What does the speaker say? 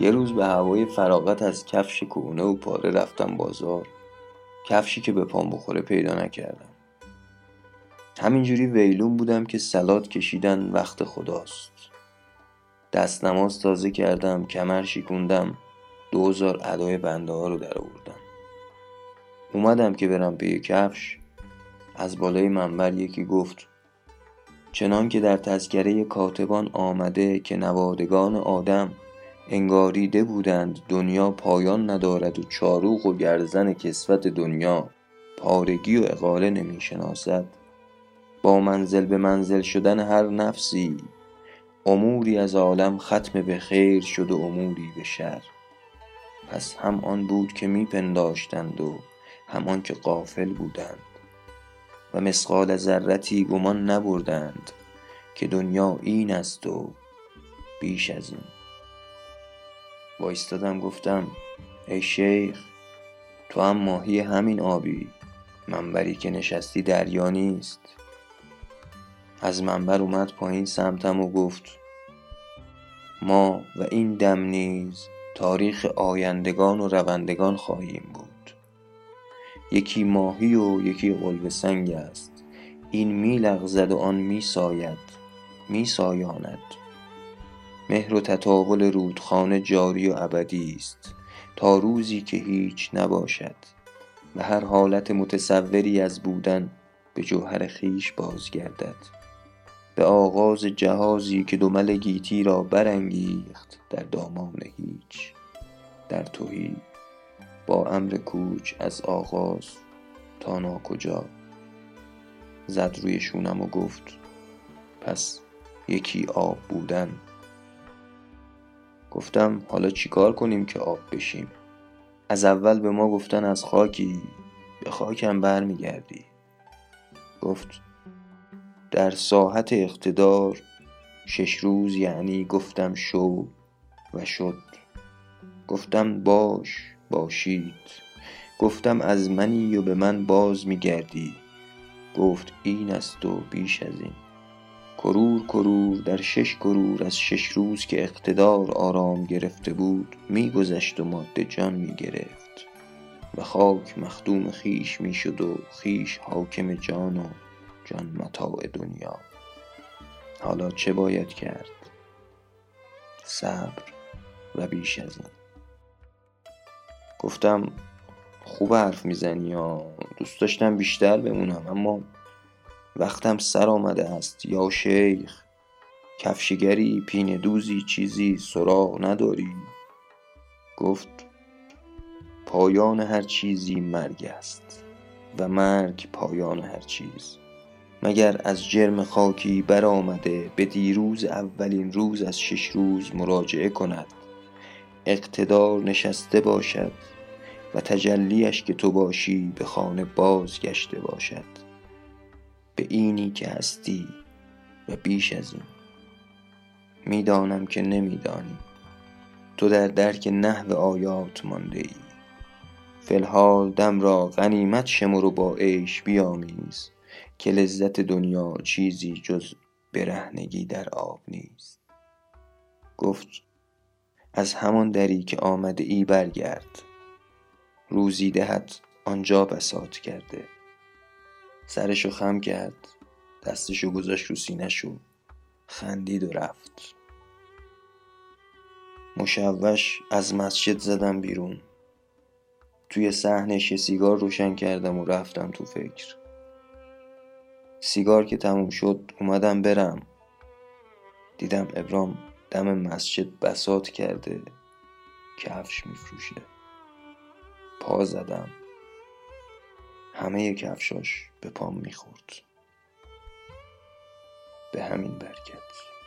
یه روز به هوای فراغت از کفش کهنه و پاره رفتم بازار. کفشی که به پام بخوره پیدا نکردم. همینجوری ویلون بودم که سلات کشیدن وقت خداست. دست نماز تازه کردم کمر شیکوندم دوزار ادای بنده ها رو در آوردم. اومدم که برم پی کفش. از بالای منبر یکی گفت چنان که در تذکره کاتبان آمده که نوادگان آدم انگاریده بودند دنیا پایان ندارد و چاروق و گرزن کسوت دنیا پارگی و اقاله نمی شناسد با منزل به منزل شدن هر نفسی اموری از عالم ختم به خیر شد و اموری به شر. پس هم آن بود که می پنداشتند و همان که قافل بودند. و مثقال ذرتی گمان نبردند که دنیا این است و بیش از این. وایستادم گفتم ای شیخ تو هم ماهی همین آبی. منبری که نشستی دریا نیست. از منبر اومد پایین سمتم و گفت ما و این دم نیز تاریخ آیندگان و روندگان خواهیم بود. یکی ماهی و یکی قلب سنگ است. این می لغزد و آن می ساید می سایاند. مهر و تطاول رودخانه جاری و ابدی است تا روزی که هیچ نباشد و هر حالت متصوری از بودن به جوهر خویش بازگردد. به آغاز جهازی که دمل گیتی را برانگیخت در دامان هیچ در تهی با امر کوچ از آغاز تا ناکجا. زد روی شونم و گفت پس یکی آب بودن. گفتم حالا چیکار کنیم که آب بشیم؟ از اول به ما گفتن از خاکی به خاکم برمیگردی. گفت در ساحت اقتدار شش روز یعنی گفتم شو و شد. گفتم باش باشید. گفتم از منی و به من باز میگردی. گفت این است و بیش از این. کرور کرور در شش کرور از شش روز که اقتدار آرام گرفته بود میگذشت و ماده جان می‌گرفت و خاک مخدوم خویش می‌شد و خویش حاکم جان و جان متاع دنیا. حالا چه باید کرد؟ صبر و بیش از این. گفتم خوب حرف می‌زنی یا؟ دوست داشتم بیشتر بمونم اما وقتم سر آمده است یا شیخ. کفشگری پینه دوزی چیزی سراغ نداری. گفت پایان هر چیزی مرگ است و مرگ پایان هر چیز. مگر از جرم خاکی برآمده به دیروز اولین روز از شش روز مراجعه کند؟ اقتدار نشسته باشد و تجلیش که تو باشی به خانه بازگشته باشد. به اینی که هستی و بیش از این. می‌دانم که نمیدانی. تو در درک نحو آیات مانده ای فی الحال دم را غنیمت شمر و با عیش بیامیز که لذت دنیا چیزی جز برهنگی در آب نیست. گفت از همان دری که آمده ای برگرد. روزی دهد آنجا بساط کرده. سرشو خم کرد. دستشو گذاشت رو سینهشو. خندید و رفت. مشوش از مسجد زدم بیرون. توی صحنش سیگار روشن کردم و رفتم تو فکر. سیگار که تموم شد اومدم برم. دیدم ابرام دم مسجد بسات کرده. کفش میفروشه. پا زدم. همه کفشاش به پام می‌خورد. به همین برکت.